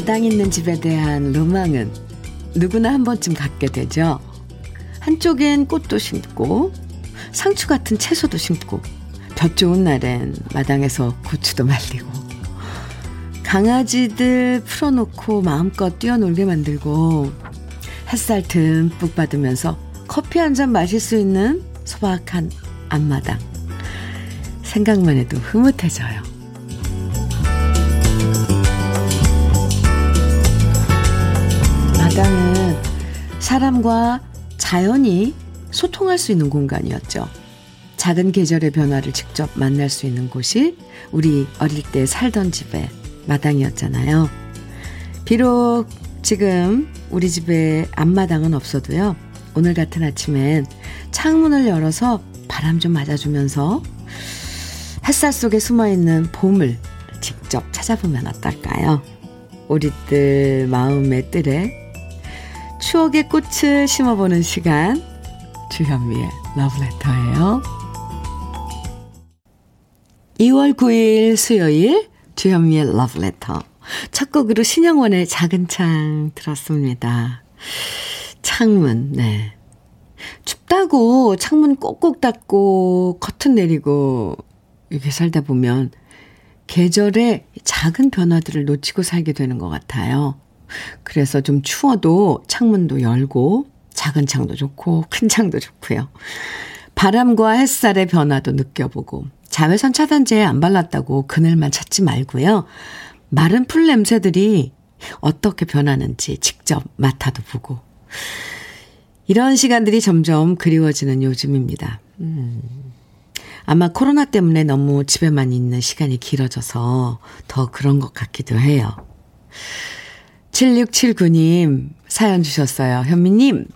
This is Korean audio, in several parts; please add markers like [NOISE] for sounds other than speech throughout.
마당 있는 집에 대한 로망은 누구나 한 번쯤 갖게 되죠. 한쪽엔 꽃도 심고 상추 같은 채소도 심고 볕 좋은 날엔 마당에서 고추도 말리고 강아지들 풀어놓고 마음껏 뛰어놀게 만들고 햇살 듬뿍 받으면서 커피 한 잔 마실 수 있는 소박한 앞마당 생각만 해도 흐뭇해져요. 사람과 자연이 소통할 수 있는 공간이었죠. 작은 계절의 변화를 직접 만날 수 있는 곳이 우리 어릴 때 살던 집의 마당이었잖아요. 비록 지금 우리 집에 앞마당은 없어도요. 오늘 같은 아침엔 창문을 열어서 바람 좀 맞아주면서 햇살 속에 숨어있는 봄을 직접 찾아보면 어떨까요? 우리들 마음의 뜰에 추억의 꽃을 심어보는 시간 주현미의 러브레터예요. 2월 9일 수요일 주현미의 러브레터 첫 곡으로 신영원의 작은 창 들었습니다. 창문 네. 춥다고 창문 꼭꼭 닫고 커튼 내리고 이렇게 살다 보면 계절의 작은 변화들을 놓치고 살게 되는 것 같아요. 그래서 좀 추워도 창문도 열고 작은 창도 좋고 큰 창도 좋고요. 바람과 햇살의 변화도 느껴보고 자외선 차단제 안 발랐다고 그늘만 찾지 말고요. 마른 풀 냄새들이 어떻게 변하는지 직접 맡아도 보고 이런 시간들이 점점 그리워지는 요즘입니다. 음. 아마 코로나 때문에 너무 집에만 있는 시간이 길어져서 더 그런 것 같기도 해요. 7679님 사연 주셨어요. 현미님,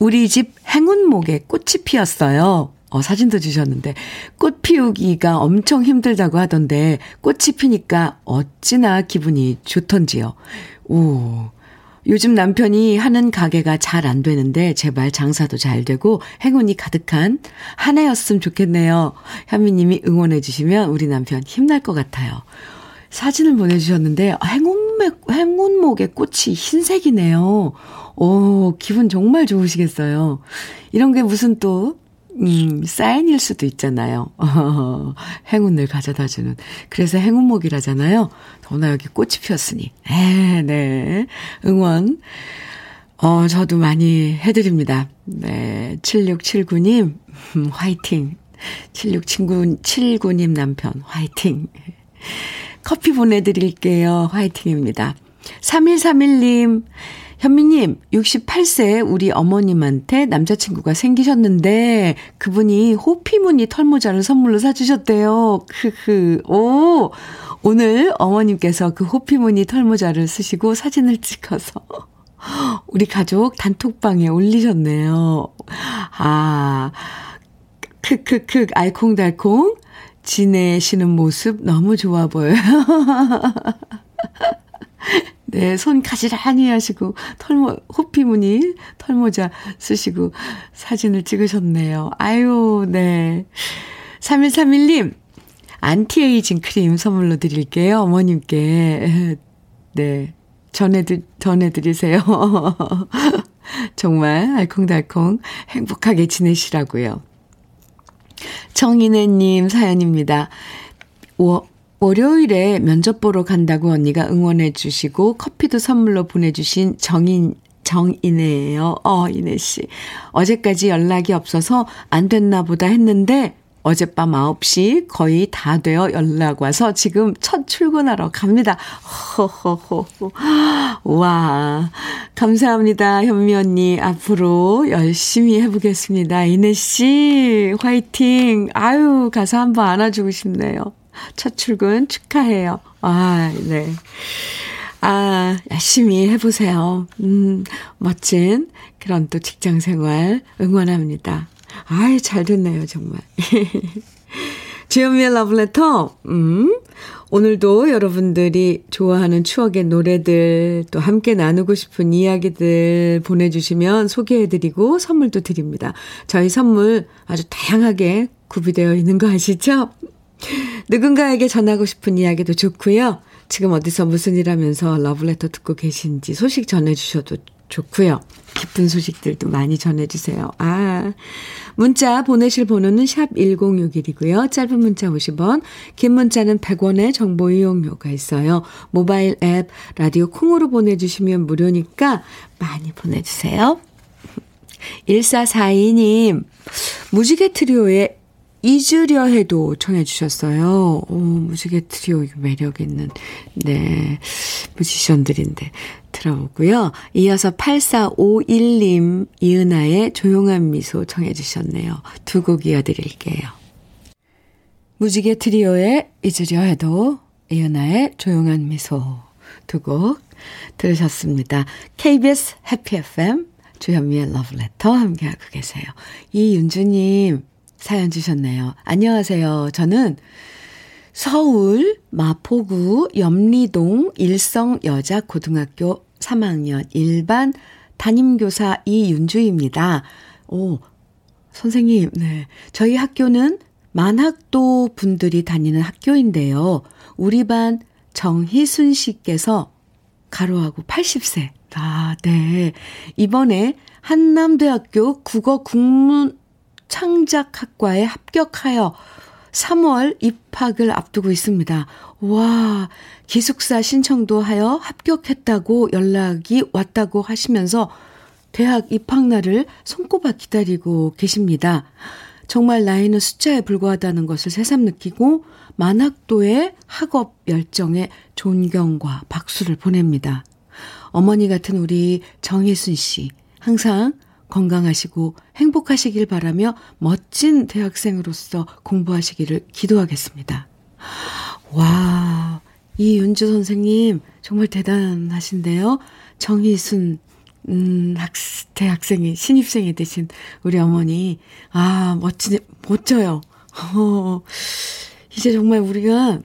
우리 집 행운목에 꽃이 피었어요. 어, 사진도 주셨는데, 꽃 피우기가 엄청 힘들다고 하던데, 꽃이 피니까 어찌나 기분이 좋던지요. 오, 요즘 남편이 하는 가게가 잘 안 되는데, 제발 장사도 잘 되고, 행운이 가득한 한 해였으면 좋겠네요. 현미님이 응원해주시면 우리 남편 힘날 것 같아요. 사진을 보내주셨는데, 행운 목, 행운목의 꽃이 흰색이네요. 오, 기분 정말 좋으시겠어요. 이런 게 무슨 또, 음, 사인일 수도 있잖아요. 어, [LAUGHS] 행운을 가져다 주는. 그래서 행운목이라잖아요. 더나 여기 꽃이 피었으니. 에, 네. 응원. 어, 저도 많이 해드립니다. 네. 7679님, 음, 화이팅. 7679, 79님 남편, 화이팅. 커피 보내드릴게요. 화이팅입니다. 3131님, 현미님, 68세 우리 어머님한테 남자친구가 생기셨는데, 그분이 호피무늬 털모자를 선물로 사주셨대요. 크흐, 오! 오늘 어머님께서 그 호피무늬 털모자를 쓰시고 사진을 찍어서, [LAUGHS] 우리 가족 단톡방에 올리셨네요. 아, 크크크, 알콩달콩, 지내시는 모습 너무 좋아 보여요. [LAUGHS] 네, 손 가지런히 하시고, 털모, 호피 무늬, 털모자 쓰시고 사진을 찍으셨네요. 아유, 네. 3131님, 안티에이징 크림 선물로 드릴게요. 어머님께. [LAUGHS] 네. 전해드, 전해드리세요. [LAUGHS] 정말 알콩달콩 행복하게 지내시라고요. 정인혜님 사연입니다. 월요일에 면접 보러 간다고 언니가 응원해 주시고 커피도 선물로 보내주신 정인, 정인혜예요. 어, 이혜 씨. 어제까지 연락이 없어서 안 됐나 보다 했는데 어젯밤 9시 거의 다 되어 연락 와서 지금 첫 출근하러 갑니다. 호호호. 와. 감사합니다. 현미 언니. 앞으로 열심히 해보겠습니다. 이내 씨, 화이팅. 아유, 가서 한번 안아주고 싶네요. 첫 출근 축하해요. 아, 네. 아, 열심히 해보세요. 음, 멋진 그런 또 직장 생활 응원합니다. 아이, 잘 됐네요, 정말. [LAUGHS] 주현미의 러브레터, 음, 오늘도 여러분들이 좋아하는 추억의 노래들, 또 함께 나누고 싶은 이야기들 보내주시면 소개해드리고 선물도 드립니다. 저희 선물 아주 다양하게 구비되어 있는 거 아시죠? 누군가에게 전하고 싶은 이야기도 좋고요. 지금 어디서 무슨 일 하면서 러브레터 듣고 계신지 소식 전해주셔도 좋고요. 기쁜 소식들도 많이 전해주세요. 아, 문자 보내실 번호는 샵 1061이고요. 짧은 문자 50원, 긴 문자는 100원의 정보 이용료가 있어요. 모바일 앱 라디오 콩으로 보내주시면 무료니까 많이 보내주세요. 1442님, 무지개 트리오의 잊으려 해도 청해 주셨어요. 오, 무지개 트리오 매력 있는, 네, 뮤지션들인데 들어보고요. 이어서 8451님, 이은아의 조용한 미소 청해 주셨네요. 두 곡 이어드릴게요. 무지개 트리오의 잊으려 해도, 이은아의 조용한 미소 두 곡 들으셨습니다. KBS 해피 FM, 주현미의 러브레터 함께하고 계세요. 이윤주님, 사연 주셨네요. 안녕하세요. 저는 서울 마포구 염리동 일성여자고등학교 3학년 일반 담임교사 이윤주입니다. 오, 선생님, 네. 저희 학교는 만학도 분들이 다니는 학교인데요. 우리 반 정희순 씨께서 가로하고 80세. 아, 네. 이번에 한남대학교 국어 국문 창작학과에 합격하여 3월 입학을 앞두고 있습니다. 와, 기숙사 신청도 하여 합격했다고 연락이 왔다고 하시면서 대학 입학날을 손꼽아 기다리고 계십니다. 정말 나이는 숫자에 불과하다는 것을 새삼 느끼고 만학도의 학업 열정에 존경과 박수를 보냅니다. 어머니 같은 우리 정혜순 씨, 항상 건강하시고 행복하시길 바라며 멋진 대학생으로서 공부하시기를 기도하겠습니다. 와, 이 윤주 선생님 정말 대단하신데요. 정희순 음, 학, 대학생이, 신입생이 되신 우리 어머니. 아, 멋지, 멋져요. 어, 이제 정말 우리가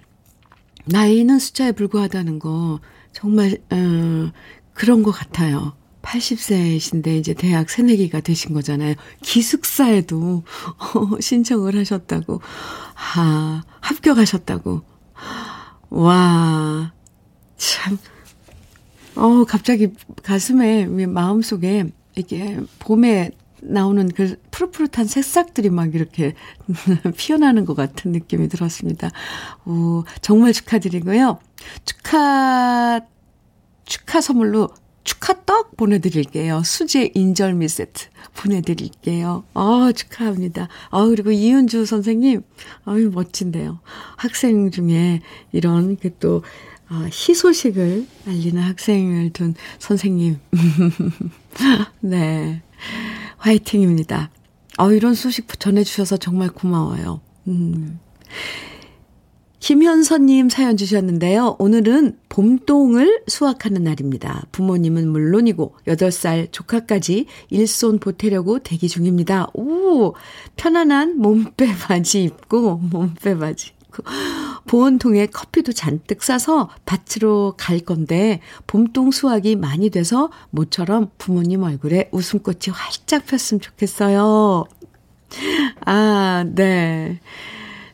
나이는 숫자에 불과하다는 거, 정말, 어, 그런 것 같아요. 80세이신데 이제 대학 새내기가 되신 거잖아요. 기숙사에도 어, 신청을 하셨다고. 아, 합격하셨다고. 와, 참. 어, 갑자기 가슴에, 마음속에 이게 봄에 나오는 그 푸릇푸릇한 새싹들이 막 이렇게 [LAUGHS] 피어나는 것 같은 느낌이 들었습니다. 오, 정말 축하드리고요. 축하, 축하 선물로 축하떡 보내드릴게요. 수제 인절미 세트 보내드릴게요. 어, 축하합니다. 어, 그리고 이은주 선생님, 어유 멋진데요. 학생 중에 이런 그 또, 어, 희소식을 알리는 학생을 둔 선생님. [LAUGHS] 네. 화이팅입니다. 어, 이런 소식 전해주셔서 정말 고마워요. 음. 김현선님 사연 주셨는데요. 오늘은 봄동을 수확하는 날입니다. 부모님은 물론이고 8살 조카까지 일손 보태려고 대기 중입니다. 오! 편안한 몸빼 바지 입고, 몸빼 바지 입고, 보온통에 커피도 잔뜩 싸서 밭으로 갈 건데, 봄동 수확이 많이 돼서 모처럼 부모님 얼굴에 웃음꽃이 활짝 폈으면 좋겠어요. 아, 네.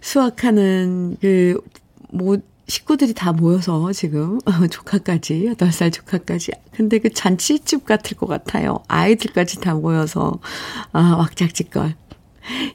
수확하는 그, 뭐, 식구들이 다 모여서 지금, [LAUGHS] 조카까지, 8살 조카까지. 근데 그 잔치집 같을 것 같아요. 아이들까지 다 모여서, 아, 왁작지껄.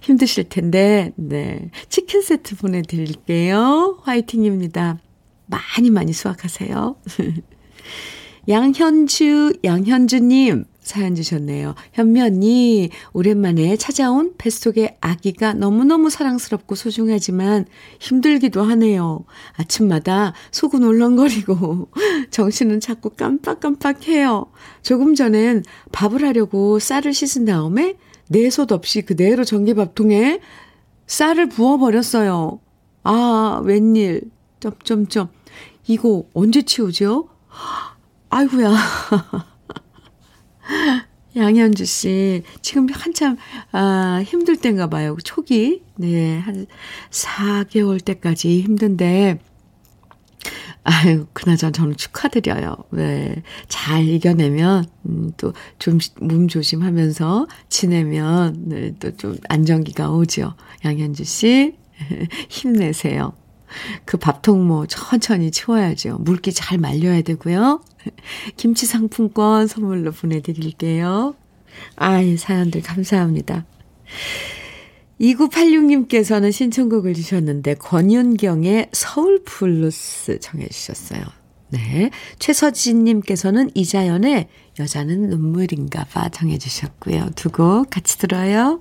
힘드실 텐데, 네. 치킨 세트 보내드릴게요. 화이팅입니다. 많이 많이 수확하세요. [LAUGHS] 양현주, 양현주님, 사연 주셨네요. 현미 언니, 오랜만에 찾아온 뱃속의 아기가 너무너무 사랑스럽고 소중하지만 힘들기도 하네요. 아침마다 속은 울렁거리고 [LAUGHS] 정신은 자꾸 깜빡깜빡해요. 조금 전엔 밥을 하려고 쌀을 씻은 다음에 내솥 없이 그대로 전기밥통에 쌀을 부어버렸어요. 아, 웬일. 점점점. 이거 언제 치우죠? [GASPS] 아이고야. [LAUGHS] [LAUGHS] 양현주 씨, 지금 한참, 아, 힘들 때인가 봐요. 초기. 네, 한 4개월 때까지 힘든데, 아유, 그나저나 저는 축하드려요. 네. 잘 이겨내면, 음, 또, 좀, 몸 조심하면서 지내면, 네, 또좀 안정기가 오죠. 양현주 씨, [LAUGHS] 힘내세요. 그 밥통 뭐 천천히 치워야죠. 물기 잘 말려야 되고요. [LAUGHS] 김치 상품권 선물로 보내드릴게요. 아이, 사연들 감사합니다. 2986님께서는 신청곡을 주셨는데, 권윤경의 서울 블루스 청해주셨어요. 네. 최서진님께서는 이자연의 여자는 눈물인가 봐 정해주셨고요. 두 곡 같이 들어요.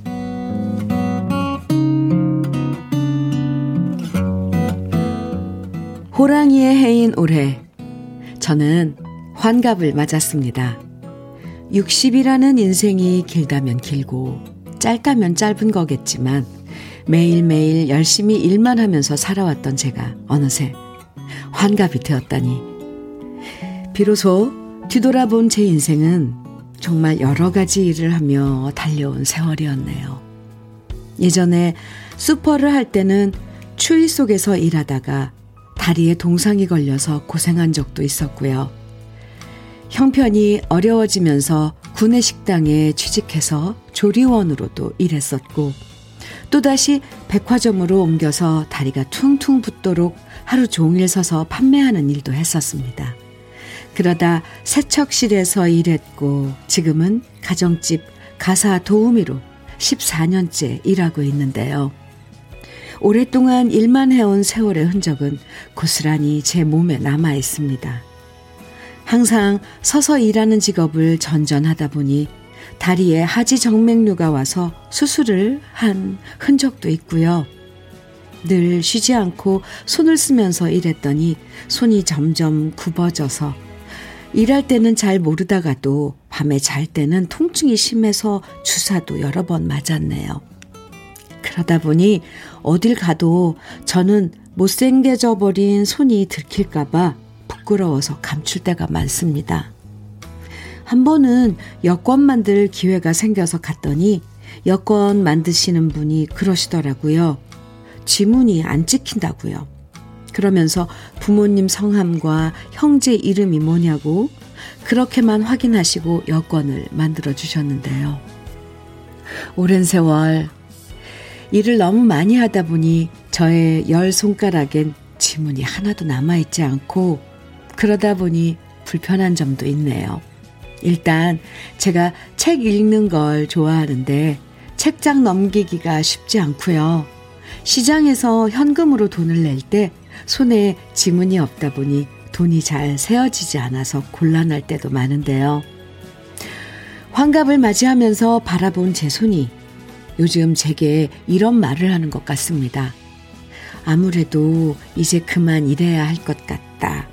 호랑이의 해인 올해 저는 환갑을 맞았습니다. 60이라는 인생이 길다면 길고 짧다면 짧은 거겠지만 매일매일 열심히 일만 하면서 살아왔던 제가 어느새 환갑이 되었다니 비로소 뒤돌아본 제 인생은 정말 여러 가지 일을 하며 달려온 세월이었네요. 예전에 슈퍼를 할 때는 추위 속에서 일하다가 다리에 동상이 걸려서 고생한 적도 있었고요. 형편이 어려워지면서 구내 식당에 취직해서 조리원으로도 일했었고, 또다시 백화점으로 옮겨서 다리가 퉁퉁 붓도록 하루 종일 서서 판매하는 일도 했었습니다. 그러다 세척실에서 일했고, 지금은 가정집 가사 도우미로 14년째 일하고 있는데요. 오랫동안 일만 해온 세월의 흔적은 고스란히 제 몸에 남아 있습니다. 항상 서서 일하는 직업을 전전하다 보니 다리에 하지 정맥류가 와서 수술을 한 흔적도 있고요. 늘 쉬지 않고 손을 쓰면서 일했더니 손이 점점 굽어져서 일할 때는 잘 모르다가도 밤에 잘 때는 통증이 심해서 주사도 여러 번 맞았네요. 그러다 보니 어딜 가도 저는 못생겨져 버린 손이 들킬까봐 부끄러워서 감출 때가 많습니다. 한 번은 여권 만들 기회가 생겨서 갔더니 여권 만드시는 분이 그러시더라고요. 지문이 안 찍힌다고요. 그러면서 부모님 성함과 형제 이름이 뭐냐고 그렇게만 확인하시고 여권을 만들어 주셨는데요. 오랜 세월 일을 너무 많이 하다 보니 저의 열 손가락엔 지문이 하나도 남아있지 않고 그러다 보니 불편한 점도 있네요. 일단 제가 책 읽는 걸 좋아하는데 책장 넘기기가 쉽지 않고요. 시장에서 현금으로 돈을 낼 때 손에 지문이 없다 보니 돈이 잘 세어지지 않아서 곤란할 때도 많은데요. 환갑을 맞이하면서 바라본 제 손이 요즘 제게 이런 말을 하는 것 같습니다. 아무래도 이제 그만 일해야 할 것 같다.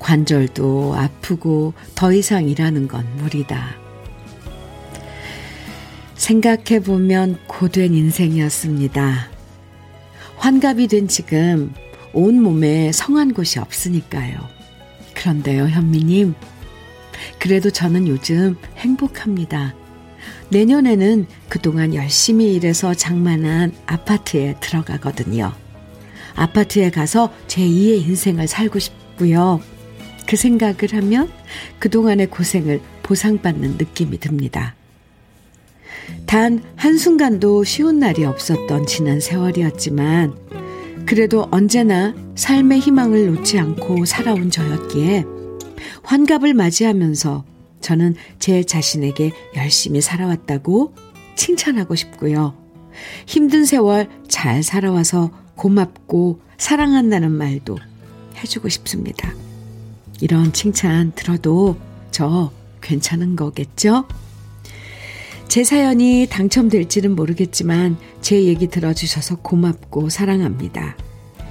관절도 아프고 더 이상 일하는 건 무리다. 생각해보면 고된 인생이었습니다. 환갑이 된 지금 온 몸에 성한 곳이 없으니까요. 그런데요, 현미님. 그래도 저는 요즘 행복합니다. 내년에는 그동안 열심히 일해서 장만한 아파트에 들어가거든요. 아파트에 가서 제2의 인생을 살고 싶고요. 그 생각을 하면 그동안의 고생을 보상받는 느낌이 듭니다. 단 한순간도 쉬운 날이 없었던 지난 세월이었지만 그래도 언제나 삶의 희망을 놓지 않고 살아온 저였기에 환갑을 맞이하면서 저는 제 자신에게 열심히 살아왔다고 칭찬하고 싶고요. 힘든 세월 잘 살아와서 고맙고 사랑한다는 말도 해주고 싶습니다. 이런 칭찬 들어도 저 괜찮은 거겠죠? 제 사연이 당첨될지는 모르겠지만 제 얘기 들어주셔서 고맙고 사랑합니다.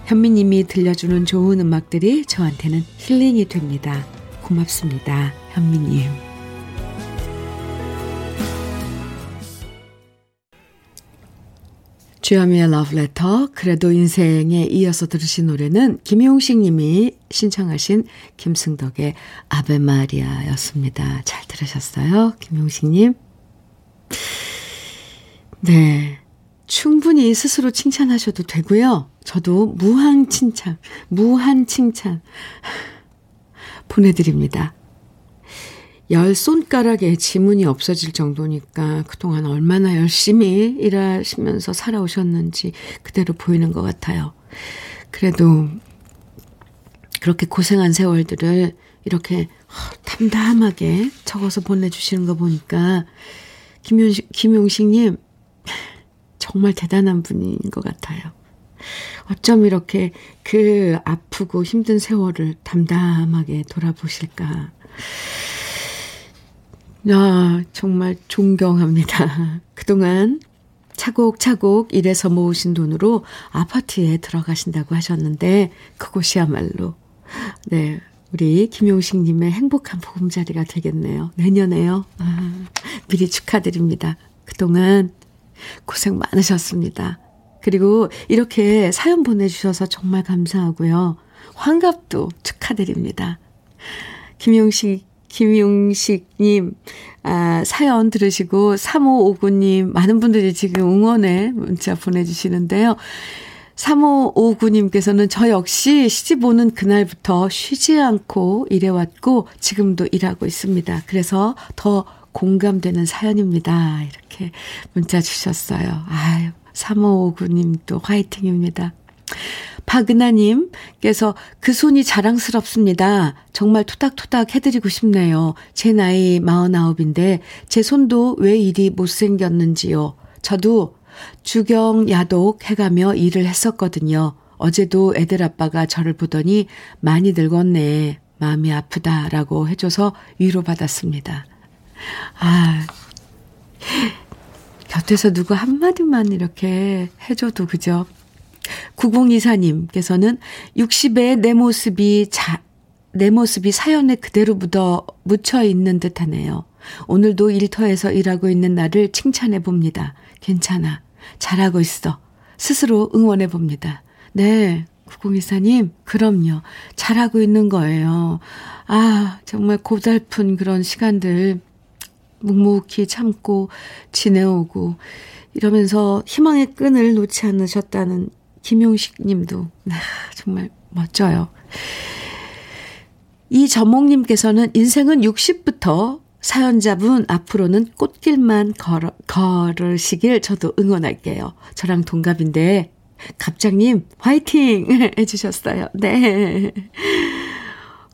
현미님이 들려주는 좋은 음악들이 저한테는 힐링이 됩니다. 고맙습니다. 현미님. 주현미의 러브레터 그래도 인생에 이어서 들으신 노래는 김용식 님이 신청하신 김승덕의 아베마리아였습니다. 잘 들으셨어요? 김용식 님. 네. 충분히 스스로 칭찬하셔도 되고요. 저도 무한 칭찬, 무한 칭찬 [LAUGHS] 보내드립니다. 열 손가락에 지문이 없어질 정도니까 그동안 얼마나 열심히 일하시면서 살아오셨는지 그대로 보이는 것 같아요. 그래도 그렇게 고생한 세월들을 이렇게 담담하게 적어서 보내주시는 거 보니까 김용식, 김용식님 정말 대단한 분인 것 같아요. 어쩜 이렇게 그 아프고 힘든 세월을 담담하게 돌아보실까. 아, 정말 존경합니다. [LAUGHS] 그동안 차곡차곡 일해서 모으신 돈으로 아파트에 들어가신다고 하셨는데, 그곳이야말로, 네, 우리 김용식님의 행복한 보금자리가 되겠네요. 내년에요. 아, 미리 축하드립니다. 그동안 고생 많으셨습니다. 그리고 이렇게 사연 보내주셔서 정말 감사하고요. 환갑도 축하드립니다. 김용식 김용식님, 아, 사연 들으시고, 3559님, 많은 분들이 지금 응원의 문자 보내주시는데요. 3559님께서는 저 역시 시집 오는 그날부터 쉬지 않고 일해왔고, 지금도 일하고 있습니다. 그래서 더 공감되는 사연입니다. 이렇게 문자 주셨어요. 아유, 3559님도 화이팅입니다. 박은하님께서 그 손이 자랑스럽습니다. 정말 토닥토닥 해드리고 싶네요. 제 나이 49인데 제 손도 왜 이리 못생겼는지요. 저도 주경, 야독 해가며 일을 했었거든요. 어제도 애들 아빠가 저를 보더니 많이 늙었네. 마음이 아프다라고 해줘서 위로받았습니다. 아, 곁에서 누구 한마디만 이렇게 해줘도 그죠? 9024님께서는 60에 내 모습이 자, 내 모습이 사연에 그대로 묻어, 묻혀 있는 듯 하네요. 오늘도 일터에서 일하고 있는 나를 칭찬해 봅니다. 괜찮아. 잘하고 있어. 스스로 응원해 봅니다. 네. 9024님, 그럼요. 잘하고 있는 거예요. 아, 정말 고달픈 그런 시간들 묵묵히 참고 지내오고 이러면서 희망의 끈을 놓지 않으셨다는 김용식 님도 아, 정말 멋져요. 이 전목님께서는 인생은 60부터 사연자분 앞으로는 꽃길만 걸어, 걸으시길 저도 응원할게요. 저랑 동갑인데 갑장님 화이팅 [LAUGHS] 해주셨어요. 네.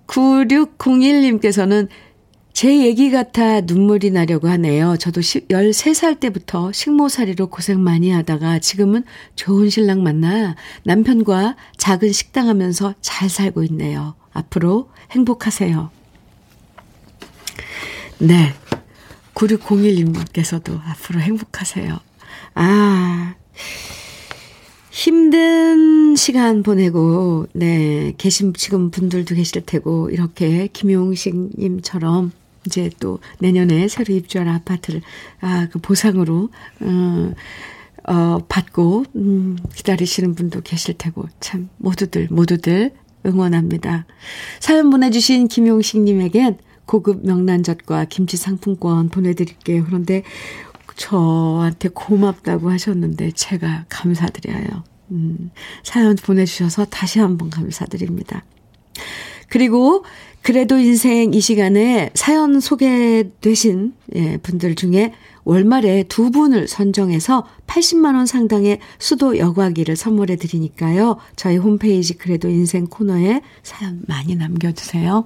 9601님께서는 제 얘기 같아 눈물이 나려고 하네요. 저도 13살 때부터 식모살이로 고생 많이 하다가 지금은 좋은 신랑 만나 남편과 작은 식당 하면서 잘 살고 있네요. 앞으로 행복하세요. 네. 9601님께서도 앞으로 행복하세요. 아, 힘든 시간 보내고, 네, 계신 지금 분들도 계실 테고, 이렇게 김용식님처럼 이제 또 내년에 새로 입주할 아파트를, 아, 그 보상으로, 어, 어, 받고, 음, 기다리시는 분도 계실 테고, 참, 모두들, 모두들 응원합니다. 사연 보내주신 김용식님에겐 고급 명란젓과 김치 상품권 보내드릴게요. 그런데 저한테 고맙다고 하셨는데 제가 감사드려요. 음, 사연 보내주셔서 다시 한번 감사드립니다. 그리고 그래도 인생 이 시간에 사연 소개되신 예, 분들 중에 월말에 두 분을 선정해서 80만원 상당의 수도 여과기를 선물해 드리니까요. 저희 홈페이지 그래도 인생 코너에 사연 많이 남겨주세요.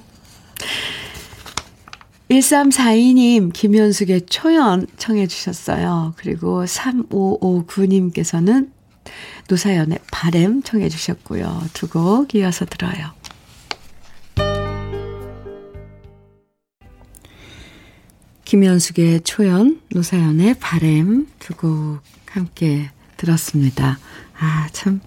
1342님, 김현숙의 초연 청해 주셨어요. 그리고 3559님께서는 노사연의 바램 청해 주셨고요. 두 곡 이어서 들어요. 김현숙의 초연, 노사연의 바램 두 곡 함께 들었습니다. 아, 참,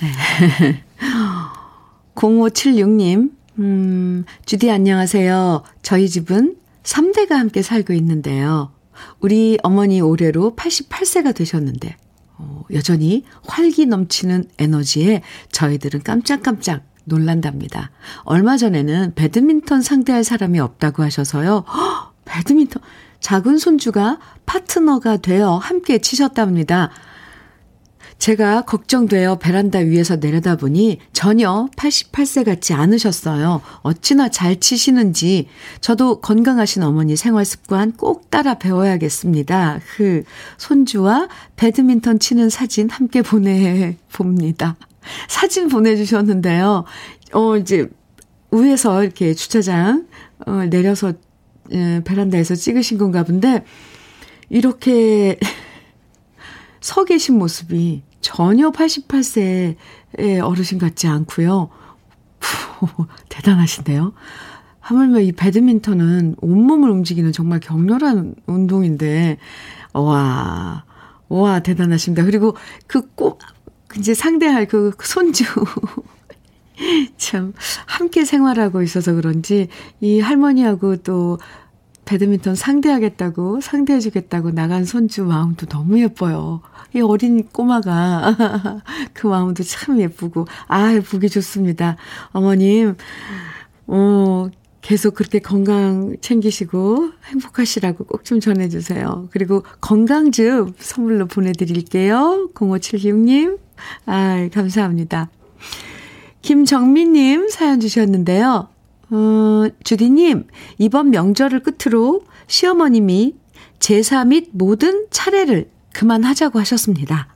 네. [LAUGHS] 0576님, 음, 주디 안녕하세요. 저희 집은 3대가 함께 살고 있는데요. 우리 어머니 올해로 88세가 되셨는데, 어, 여전히 활기 넘치는 에너지에 저희들은 깜짝깜짝 놀란답니다. 얼마 전에는 배드민턴 상대할 사람이 없다고 하셔서요. 허, 배드민턴 작은 손주가 파트너가 되어 함께 치셨답니다. 제가 걱정되어 베란다 위에서 내려다보니 전혀 88세 같지 않으셨어요. 어찌나 잘 치시는지 저도 건강하신 어머니 생활 습관 꼭 따라 배워야겠습니다. 그 손주와 배드민턴 치는 사진 함께 보내 봅니다. 사진 보내 주셨는데요. 어, 이제 위에서 이렇게 주차장 어, 내려서 에, 베란다에서 찍으신 건가 본데 이렇게 [LAUGHS] 서 계신 모습이 전혀 88세의 어르신 같지 않고요. 대단하신데요. 하물며 이 배드민턴은 온몸을 움직이는 정말 격렬한 운동인데, 와, 와, 대단하십니다. 그리고 그 꼭, 이제 상대할 그 손주. [LAUGHS] [LAUGHS] 참, 함께 생활하고 있어서 그런지, 이 할머니하고 또 배드민턴 상대하겠다고, 상대해주겠다고 나간 손주 마음도 너무 예뻐요. 이 어린 꼬마가 [LAUGHS] 그 마음도 참 예쁘고 아 보기 좋습니다. 어머님 어 계속 그렇게 건강 챙기시고 행복하시라고 꼭 좀 전해주세요. 그리고 건강즙 선물로 보내드릴게요. 0576님. 아, 감사합니다. 김정민님 사연 주셨는데요. 어, 주디님, 이번 명절을 끝으로 시어머님이 제사 및 모든 차례를 그만하자고 하셨습니다.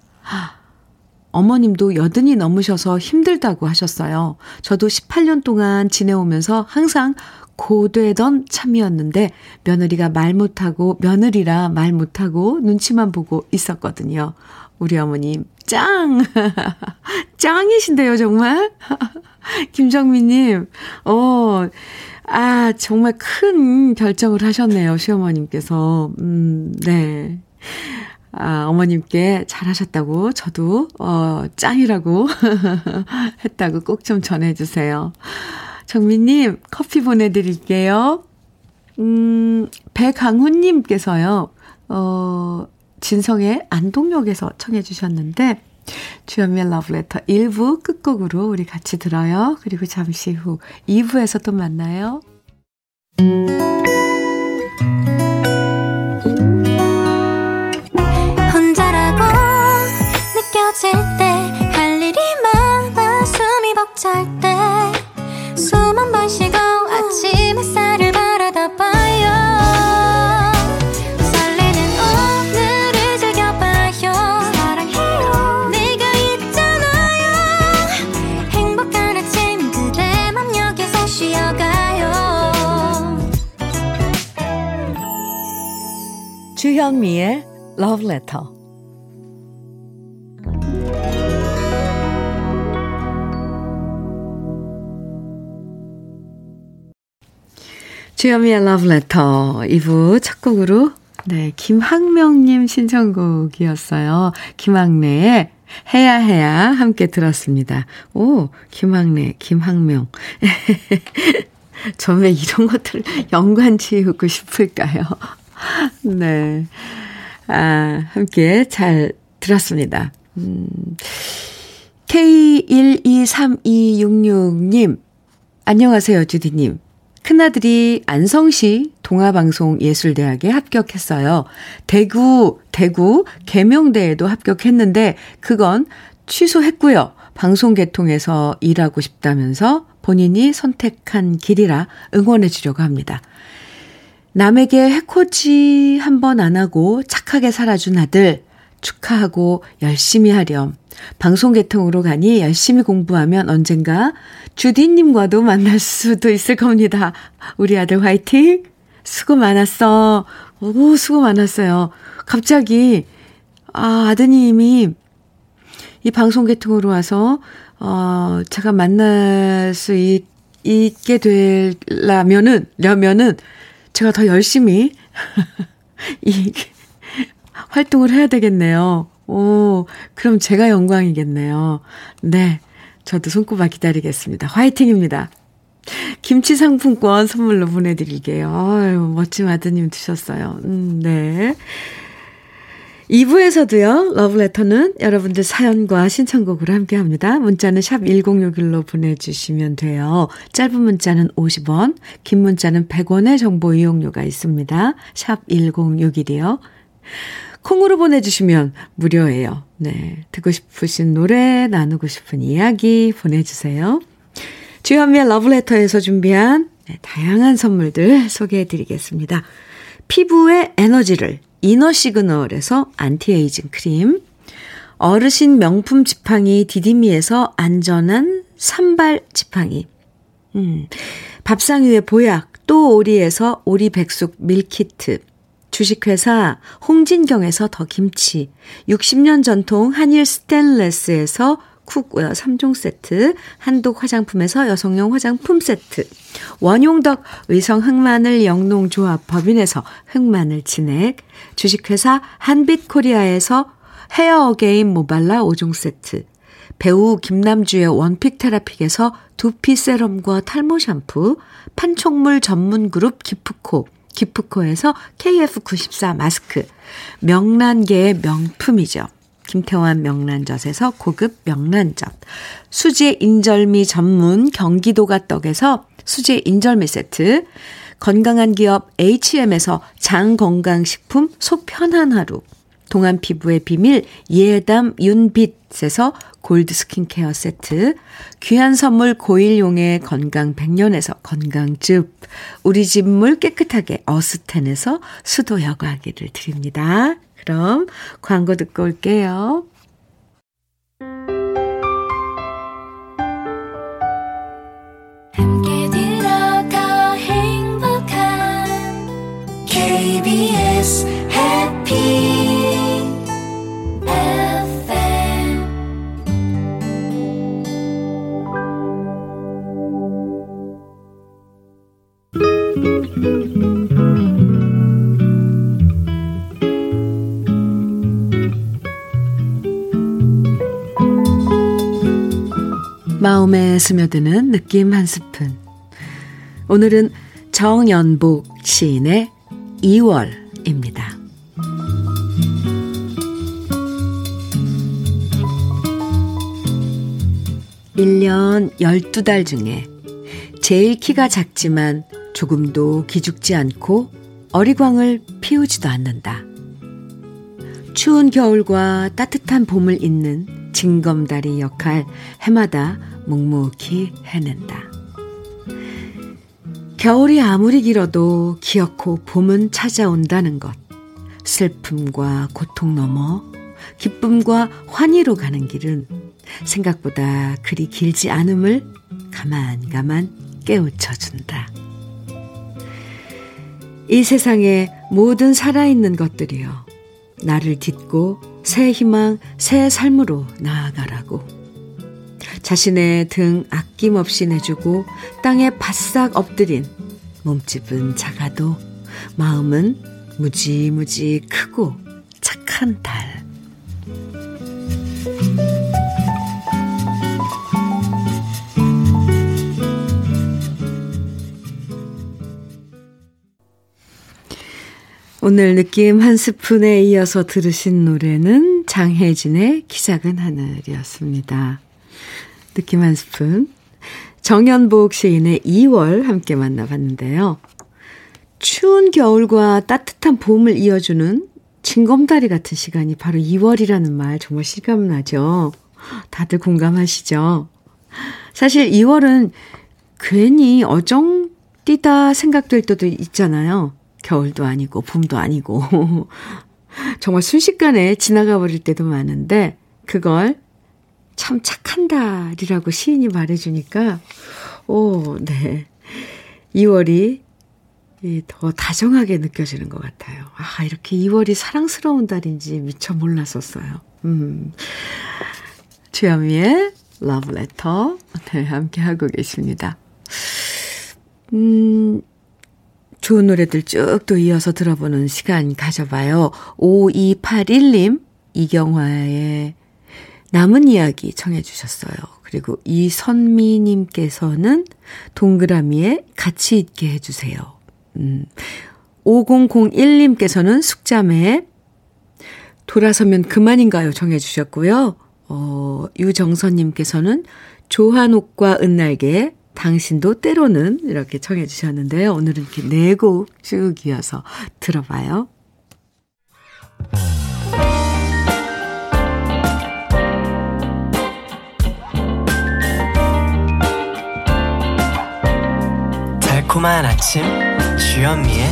어머님도 여든이 넘으셔서 힘들다고 하셨어요. 저도 18년 동안 지내오면서 항상 고되던 참이었는데 며느리가 말 못하고 며느리라 말 못하고 눈치만 보고 있었거든요. 우리 어머님 짱! [LAUGHS] 짱이신데요, 정말? [LAUGHS] 김정민님, 어, 아, 정말 큰 결정을 하셨네요, 시어머님께서. 음, 네. 아, 어머님께 잘하셨다고 저도 어 짱이라고 [LAUGHS] 했다고 꼭 좀 전해주세요. 정민님 커피 보내드릴게요. 음, 배강훈님께서요. 어 진성의 안동역에서 청해 주셨는데 주연미의 러브레터 1부 끝곡으로 우리 같이 들어요. 그리고 잠시 후 2부에서 또 만나요. 느껴질 때 할 일이 많아 숨이 벅찰 때 주현미의 Love Letter 주현미의 러브레터 2부 첫 곡으로 네, 김학명님 신청곡이었어요. 김학래의 해야 해야 함께 들었습니다. 오, 김학래, 김학명. [LAUGHS] 전왜 이런 것들 연관 지우고 싶을까요? [LAUGHS] 네. 아, 함께 잘 들었습니다. 음, K123266님, 안녕하세요, 주디님. 큰아들이 안성시 동아방송예술대학에 합격했어요. 대구, 대구 개명대에도 합격했는데 그건 취소했고요. 방송계통에서 일하고 싶다면서 본인이 선택한 길이라 응원해 주려고 합니다. 남에게 해코지 한 번 안 하고 착하게 살아준 아들 축하하고 열심히 하렴. 방송계통으로 가니 열심히 공부하면 언젠가 주디님과도 만날 수도 있을 겁니다. 우리 아들 화이팅! 수고 많았어. 오, 수고 많았어요. 갑자기, 아, 아드님이 이 방송계통으로 와서, 어, 제가 만날 수 있, 있게 되려면은, 려면은, 제가 더 열심히, [LAUGHS] 이, 활동을 해야 되겠네요. 오, 그럼 제가 영광이겠네요. 네. 저도 손꼽아 기다리겠습니다. 화이팅입니다. 김치 상품권 선물로 보내드릴게요. 아유, 멋진 아드님 드셨어요. 음, 네. 2부에서도요, 러브레터는 여러분들 사연과 신청곡으로 함께 합니다. 문자는 샵 1061로 보내주시면 돼요. 짧은 문자는 50원, 긴 문자는 100원의 정보 이용료가 있습니다. 샵 1061이요. 콩으로 보내주시면 무료예요. 네. 듣고 싶으신 노래, 나누고 싶은 이야기 보내주세요. 주현미의 러브레터에서 준비한 네, 다양한 선물들 소개해 드리겠습니다. 피부의 에너지를 이너 시그널에서 안티에이징 크림, 어르신 명품 지팡이 디디미에서 안전한 삼발 지팡이, 음, 밥상 위의 보약 또 오리에서 오리 백숙 meal kit, 주식회사 홍진경에서 더 김치, 60년 전통 한일 스텐레스에서 cookware 3종 세트, 한독 화장품에서 여성용 화장품 세트, 원용덕 의성 흑마늘 영농조합 법인에서 흑마늘 진액, 주식회사 한빛코리아에서 헤어 어게인 모발라 5종 세트, 배우 김남주의 one pick 테라픽에서 두피 세럼과 탈모 샴푸, 판촉물 전문 그룹 기프코, 기프코에서 KF94 마스크, 명란계의 명품이죠. 김태환 명란젓에서 고급 명란젓, 수제 인절미 전문 경기도가 떡에서 수제 인절미 세트, 건강한 기업 H&M에서 장건강식품 속 편한 하루, 동안 피부의 비밀 예담 윤빛에서 골드 스킨케어 세트, 귀한 선물 고일용의 건강 100년에서 건강즙, 우리 집 물 깨끗하게 어스텐에서 수도 여과기를 드립니다. 그럼 광고 듣고 올게요. KBS 해피 마음에 스며드는 느낌 한 스푼. 오늘은 정연복 시인의 2월입니다. 1년 12달 중에 제일 키가 작지만 조금도 기죽지 않고 어리광을 피우지도 않는다. 추운 겨울과 따뜻한 봄을 잇는 징검다리 역할 해마다 묵묵히 해낸다. 겨울이 아무리 길어도 기어코 봄은 찾아온다는 것. 슬픔과 고통 넘어 기쁨과 환희로 가는 길은 생각보다 그리 길지 않음을 가만가만 깨우쳐준다. 이 세상의 모든 살아있는 것들이여 나를 딛고 새 희망, 새 삶으로 나아가라고. 자신의 등 아낌없이 내주고 땅에 바싹 엎드린 몸집은 작아도 마음은 무지무지 크고 착한 달. 오늘 느낌 한 스푼에 이어서 들으신 노래는 장혜진의 키 작은 하늘이었습니다. 느낌 한 스푼. 정연복 시인의 2월 함께 만나봤는데요. 추운 겨울과 따뜻한 봄을 이어주는 징검다리 같은 시간이 바로 2월이라는 말 정말 실감나죠? 다들 공감하시죠? 사실 2월은 괜히 어정 뛰다 생각될 때도 있잖아요. 겨울도 아니고 봄도 아니고 [LAUGHS] 정말 순식간에 지나가 버릴 때도 많은데 그걸 참 착한 달이라고 시인이 말해주니까, 오, 네. 2월이 더 다정하게 느껴지는 것 같아요. 아, 이렇게 2월이 사랑스러운 달인지 미처 몰랐었어요. 음. 주현미의 러브레터. 네, 함께 하고 계십니다. 음, 좋은 노래들 쭉 또 이어서 들어보는 시간 가져봐요. 5281님, 이경화의 남은 이야기 청해 주셨어요. 그리고 이선미님께서는 동그라미에 같이 있게 해주세요. 음, 5001님께서는 숙자매 돌아서면 그만인가요? 정해 주셨고요. 어, 유정선님께서는 조한옥과 은날개, 당신도 때로는 이렇게 청해 주셨는데요. 오늘은 이렇게 네곡쭉 이어서 들어봐요. 달콤한 아침 주현미의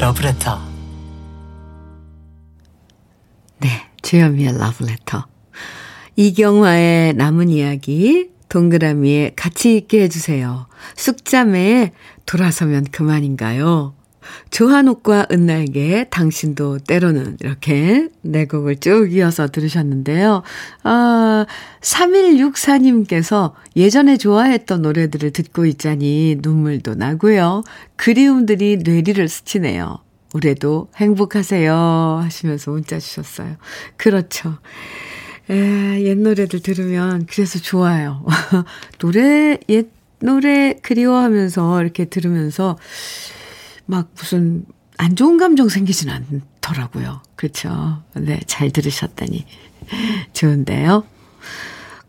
러브레터 네, 주현미의 러브레터 이경화의 남은 이야기 동그라미에 같이 있게 해주세요. 쑥잠에 돌아서면 그만인가요? 조한옥과 은날개, 당신도 때로는 이렇게 네 곡을 쭉 이어서 들으셨는데요. 아, 3164님께서 예전에 좋아했던 노래들을 듣고 있자니 눈물도 나고요. 그리움들이 뇌리를 스치네요. 올해도 행복하세요. 하시면서 문자 주셨어요. 그렇죠. 에, 옛 노래들 들으면 그래서 좋아요. [LAUGHS] 노래, 옛 노래 그리워하면서 이렇게 들으면서 막 무슨 안 좋은 감정 생기진 않더라고요. 그렇죠. 네, 잘 들으셨다니. 좋은데요.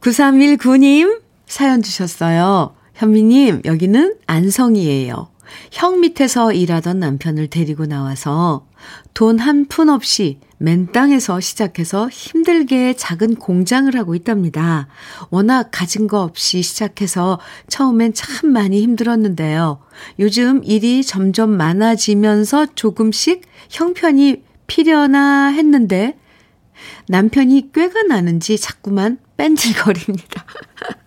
9319님 사연 주셨어요. 현미님, 여기는 안성이에요. 형 밑에서 일하던 남편을 데리고 나와서 돈 한 푼 없이 맨 땅에서 시작해서 힘들게 작은 공장을 하고 있답니다. 워낙 가진 거 없이 시작해서 처음엔 참 많이 힘들었는데요. 요즘 일이 점점 많아지면서 조금씩 형편이 필요나 했는데 남편이 꾀가 나는지 자꾸만 뺀질거립니다. [LAUGHS]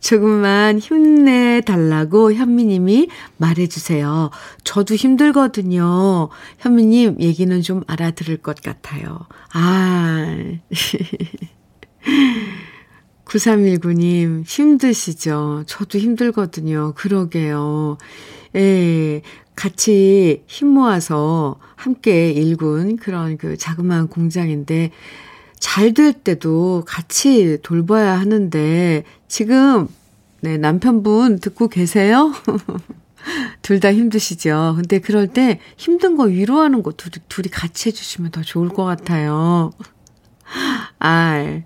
조금만 힘내 달라고 현미님이 말해주세요. 저도 힘들거든요. 현미님 얘기는 좀 알아들을 것 같아요. 아. [LAUGHS] 9319님, 힘드시죠? 저도 힘들거든요. 그러게요. 예, 같이 힘 모아서 함께 일군 그런 그 자그마한 공장인데, 잘 될 때도 같이 돌봐야 하는데 지금 네, 남편분 듣고 계세요? [LAUGHS] 둘 다 힘드시죠? 근데 그럴 때 힘든 거 위로하는 거 둘이, 둘이 같이 해주시면 더 좋을 것 같아요. [LAUGHS] 아,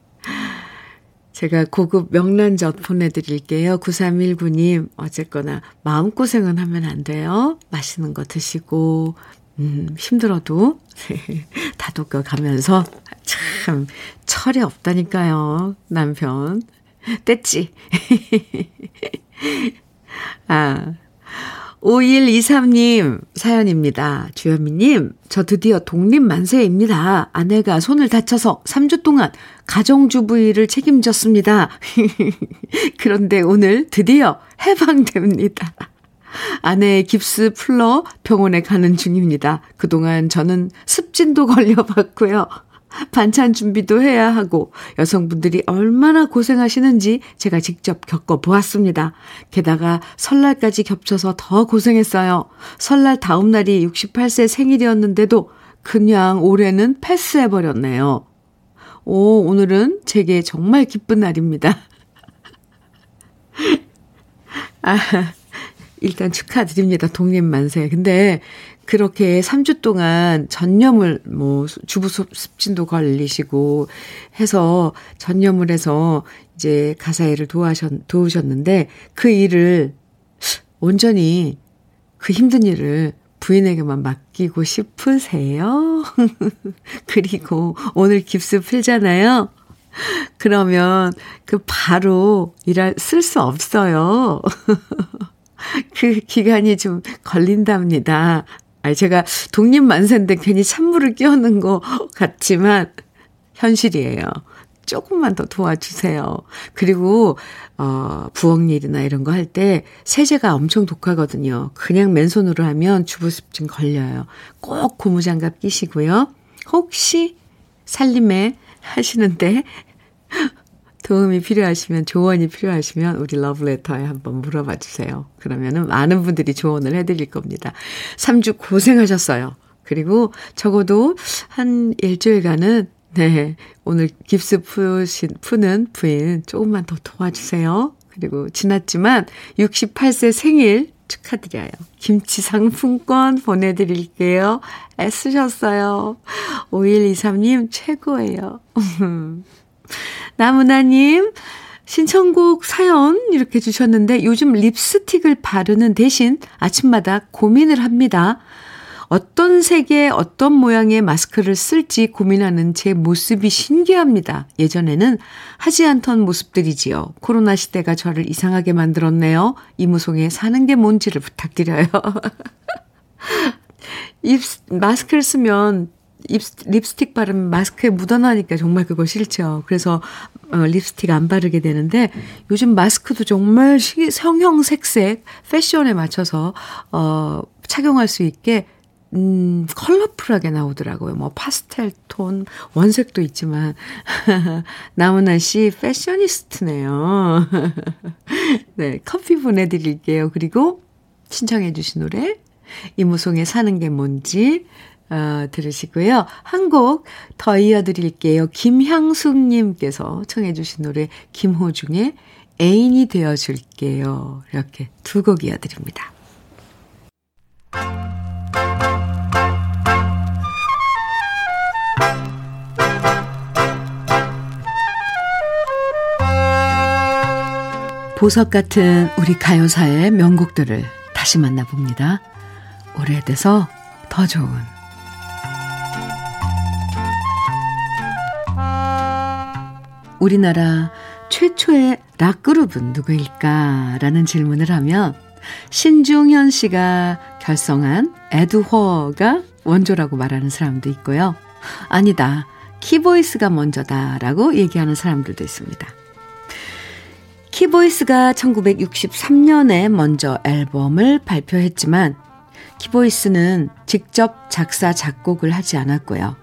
제가 고급 명란젓 보내드릴게요. 9319님, 어쨌거나 마음고생은 하면 안 돼요. 맛있는 거 드시고, 음, 힘들어도 [LAUGHS] 다독여 가면서 참 철이 없다니까요. 남편. 뗐지? [LAUGHS] 아. 5123님 사연입니다. 주현미님, 저 드디어 독립만세입니다. 아내가 손을 다쳐서 3주 동안 가정주부 일을 책임졌습니다. [LAUGHS] 그런데 오늘 드디어 해방됩니다. 아내의 깁스 풀러 병원에 가는 중입니다. 그동안 저는 습진도 [LAUGHS] 걸려봤고요. 반찬 준비도 해야 하고 여성분들이 얼마나 고생하시는지 제가 직접 겪어보았습니다. 게다가 설날까지 겹쳐서 더 고생했어요. 설날 다음 날이 68세 생일이었는데도 그냥 올해는 패스해버렸네요. 오, 오늘은 제게 정말 기쁜 날입니다. [LAUGHS] 아, 일단 축하드립니다. 독립만세. 근데 그렇게 3주 동안 전념을 뭐 주부 습진도 걸리시고 해서 전념을 해서 이제 가사 일을 도와셨, 도우셨는데 그 일을 온전히 그 힘든 일을 부인에게만 맡기고 싶으세요? [LAUGHS] 그리고 오늘 깁스 풀잖아요. 그러면 그 바로 일할 쓸 수 없어요. [LAUGHS] 그 기간이 좀 걸린답니다. 아니, 제가 독립만세인데 괜히 찬물을 끼얹는 것 같지만 현실이에요. 조금만 더 도와주세요. 그리고, 어, 부엌일이나 이런 거 할 때 세제가 엄청 독하거든요. 그냥 맨손으로 하면 주부습진 걸려요. 꼭 고무장갑 끼시고요. 혹시 살림에 하시는데 도움이 필요하시면, 조언이 필요하시면 우리 러브레터에 한번 물어봐 주세요. 그러면은 많은 분들이 조언을 해드릴 겁니다. 3주 고생하셨어요. 그리고 적어도 한 일주일간은 네, 오늘 깁스 푸신, 푸는 부인 조금만 더 도와주세요. 그리고 지났지만 68세 생일 축하드려요. 김치 상품권 보내드릴게요. 애쓰셨어요. 5123님 최고예요. [LAUGHS] 나문아님, 신청곡 사연 이렇게 주셨는데 요즘 립스틱을 바르는 대신 아침마다 고민을 합니다. 어떤 색의 어떤 모양의 마스크를 쓸지 고민하는 제 모습이 신기합니다. 예전에는 하지 않던 모습들이지요. 코로나 시대가 저를 이상하게 만들었네요. 이무송에 사는 게 뭔지를 부탁드려요. [LAUGHS] 입, 마스크를 쓰면 입, 립스틱 바르면 마스크에 묻어나니까 정말 그거 싫죠. 그래서 어, 립스틱 안 바르게 되는데 요즘 마스크도 정말 성형 색색 패션에 맞춰서 어, 착용할 수 있게 음, 컬러풀하게 나오더라고요. 뭐 파스텔 톤, 원색도 있지만 [LAUGHS] 나훈아 씨 패셔니스트네요. [LAUGHS] 네, 커피 보내 드릴게요. 그리고 신청해 주신 노래 이무송의 사는 게 뭔지 어, 들으시고요. 한 곡 더 이어드릴게요. 김향숙님께서 청해 주신 노래 김호중의 애인이 되어줄게요. 이렇게 두 곡 이어드립니다. 보석 같은 우리 가요사의 명곡들을 다시 만나봅니다. 오래돼서 더 좋은 우리나라 최초의 락그룹은 누구일까라는 질문을 하면 신중현 씨가 결성한 에드허가 원조라고 말하는 사람도 있고요. 아니다. 키보이스가 먼저다라고 얘기하는 사람들도 있습니다. 키보이스가 1963년에 먼저 앨범을 발표했지만 키보이스는 직접 작사, 작곡을 하지 않았고요.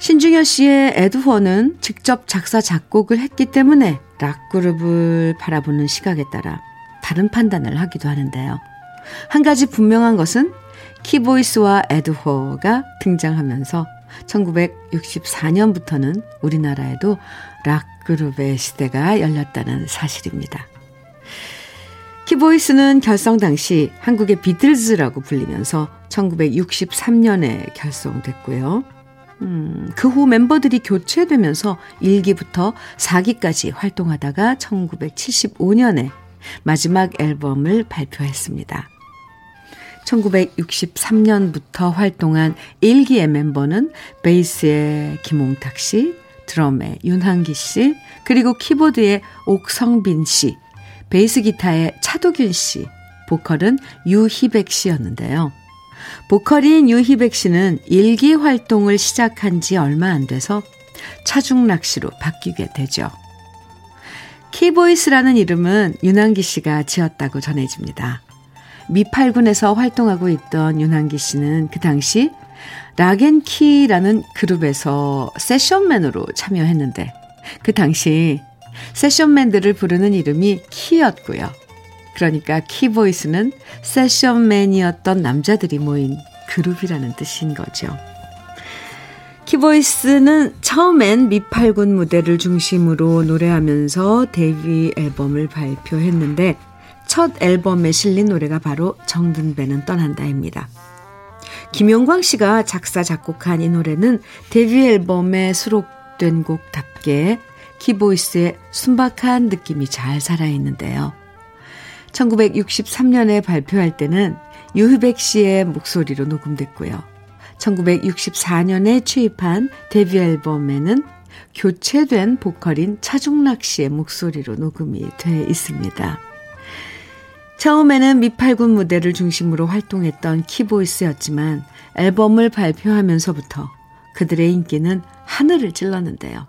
신중현 씨의 에드훠는 직접 작사, 작곡을 했기 때문에 락그룹을 바라보는 시각에 따라 다른 판단을 하기도 하는데요. 한 가지 분명한 것은 키보이스와 에드훠가 등장하면서 1964년부터는 우리나라에도 락그룹의 시대가 열렸다는 사실입니다. 키보이스는 결성 당시 한국의 비틀즈라고 불리면서 1963년에 결성됐고요. 음, 그 후 멤버들이 교체되면서 1기부터 4기까지 활동하다가 1975년에 마지막 앨범을 발표했습니다. 1963년부터 활동한 1기의 멤버는 베이스의 김홍탁 씨, 드럼의 윤한기 씨, 그리고 키보드의 옥성빈 씨, 베이스 기타의 차도균 씨, 보컬은 유희백 씨였는데요. 보컬인 유희백 씨는 일기 활동을 시작한 지 얼마 안 돼서 차중락 씨로 바뀌게 되죠. 키보이스라는 이름은 윤한기 씨가 지었다고 전해집니다. 미팔군에서 활동하고 있던 윤한기 씨는 그 당시 락앤키라는 그룹에서 session man으로 참여했는데 그 당시 session man들을 부르는 이름이 키였고요. 그러니까 키보이스는 session man이었던 남자들이 모인 그룹이라는 뜻인 거죠. 키보이스는 처음엔 미팔군 무대를 중심으로 노래하면서 데뷔 앨범을 발표했는데 첫 앨범에 실린 노래가 바로 정든배는 떠난다입니다. 김용광 씨가 작사 작곡한 이 노래는 데뷔 앨범에 수록된 곡답게 키보이스의 순박한 느낌이 잘 살아있는데요. 1963년에 발표할 때는 유희백 씨의 목소리로 녹음됐고요. 1964년에 취입한 데뷔 앨범에는 교체된 보컬인 차중락 씨의 목소리로 녹음이 돼 있습니다. 처음에는 미팔군 무대를 중심으로 활동했던 키보이스였지만 앨범을 발표하면서부터 그들의 인기는 하늘을 찔렀는데요.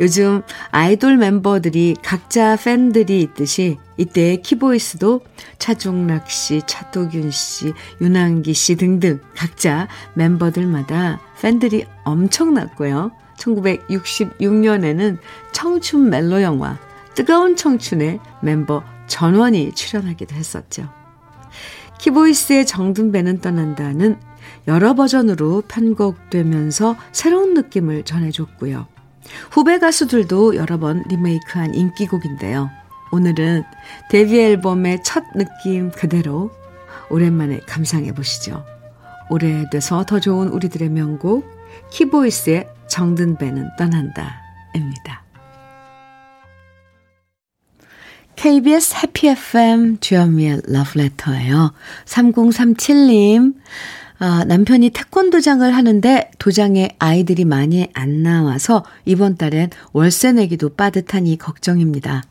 요즘 아이돌 member들이 각자 팬들이 있듯이 이때 키보이스도 차중락 씨, 차도균 씨, 윤한기 씨 등등 각자 멤버들마다 팬들이 엄청났고요. 1966년에는 청춘 멜로 영화 뜨거운 청춘의 멤버 전원이 출연하기도 했었죠. 키보이스의 정든배는 떠난다는 여러 버전으로 편곡되면서 새로운 느낌을 전해줬고요. 후배 가수들도 여러 번 리메이크한 인기곡인데요. 오늘은 데뷔 앨범의 첫 느낌 그대로 오랜만에 감상해 보시죠. 오래돼서 더 좋은 우리들의 명곡 키보이스의 정든 배는 떠난다입니다. KBS 해피 FM 주현미의 러브레터예요. 3037님 아, 남편이 태권도장을 하는데 도장에 아이들이 많이 안 나와서 이번 달엔 월세 내기도 빠듯하니 걱정입니다.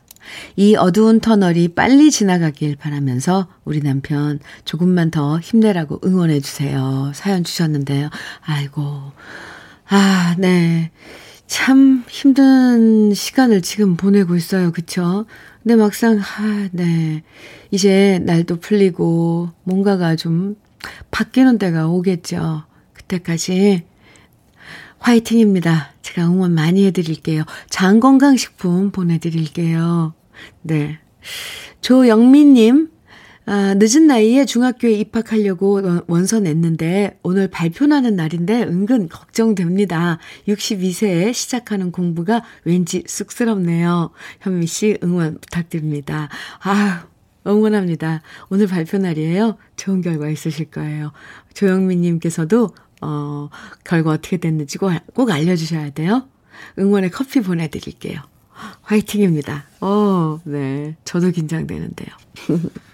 이 어두운 터널이 빨리 지나가길 바라면서 우리 남편 조금만 더 힘내라고 응원해 주세요. 사연 주셨는데요. 아이고. 아, 네. 참 힘든 시간을 지금 보내고 있어요. 그쵸? 근데 막상, 아, 네. 이제 날도 풀리고 뭔가가 좀 바뀌는 때가 오겠죠. 그때까지 화이팅입니다. 제가 응원 많이 해드릴게요. 장건강식품 보내드릴게요. 네. 조영민님, 아, 늦은 나이에 중학교에 입학하려고 원서 냈는데 오늘 발표나는 날인데 은근 걱정됩니다. 62세에 시작하는 공부가 왠지 쑥스럽네요. 현미 씨 응원 부탁드립니다. 아, 응원합니다. 오늘 발표 날이에요. 좋은 결과 있으실 거예요. 조영민 님께서도 어, 결과 어떻게 됐는지 꼭, 꼭 알려주셔야 돼요. 응원의 커피 보내드릴게요. 화이팅입니다. 어, 네. 저도 긴장되는데요. [LAUGHS]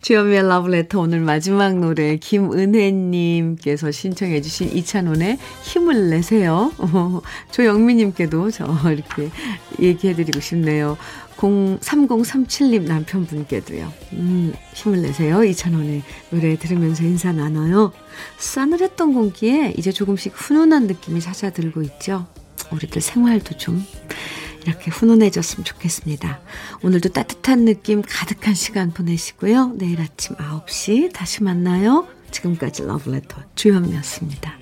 주연미의 러브레터 오늘 마지막 노래 김은혜님께서 신청해 주신 이찬원의 힘을 내세요. [LAUGHS] 어, 조영미님께도 저 이렇게 얘기해 드리고 싶네요. 3037님 남편분께도요. 음, 힘을 내세요. 이찬원의 노래 들으면서 인사 나눠요. 싸늘했던 공기에 이제 조금씩 훈훈한 느낌이 찾아들고 있죠. 우리들 생활도 좀 이렇게 훈훈해졌으면 좋겠습니다. 오늘도 따뜻한 느낌 가득한 시간 보내시고요. 내일 아침 9시 다시 만나요. 지금까지 러브레터 주현미였습니다.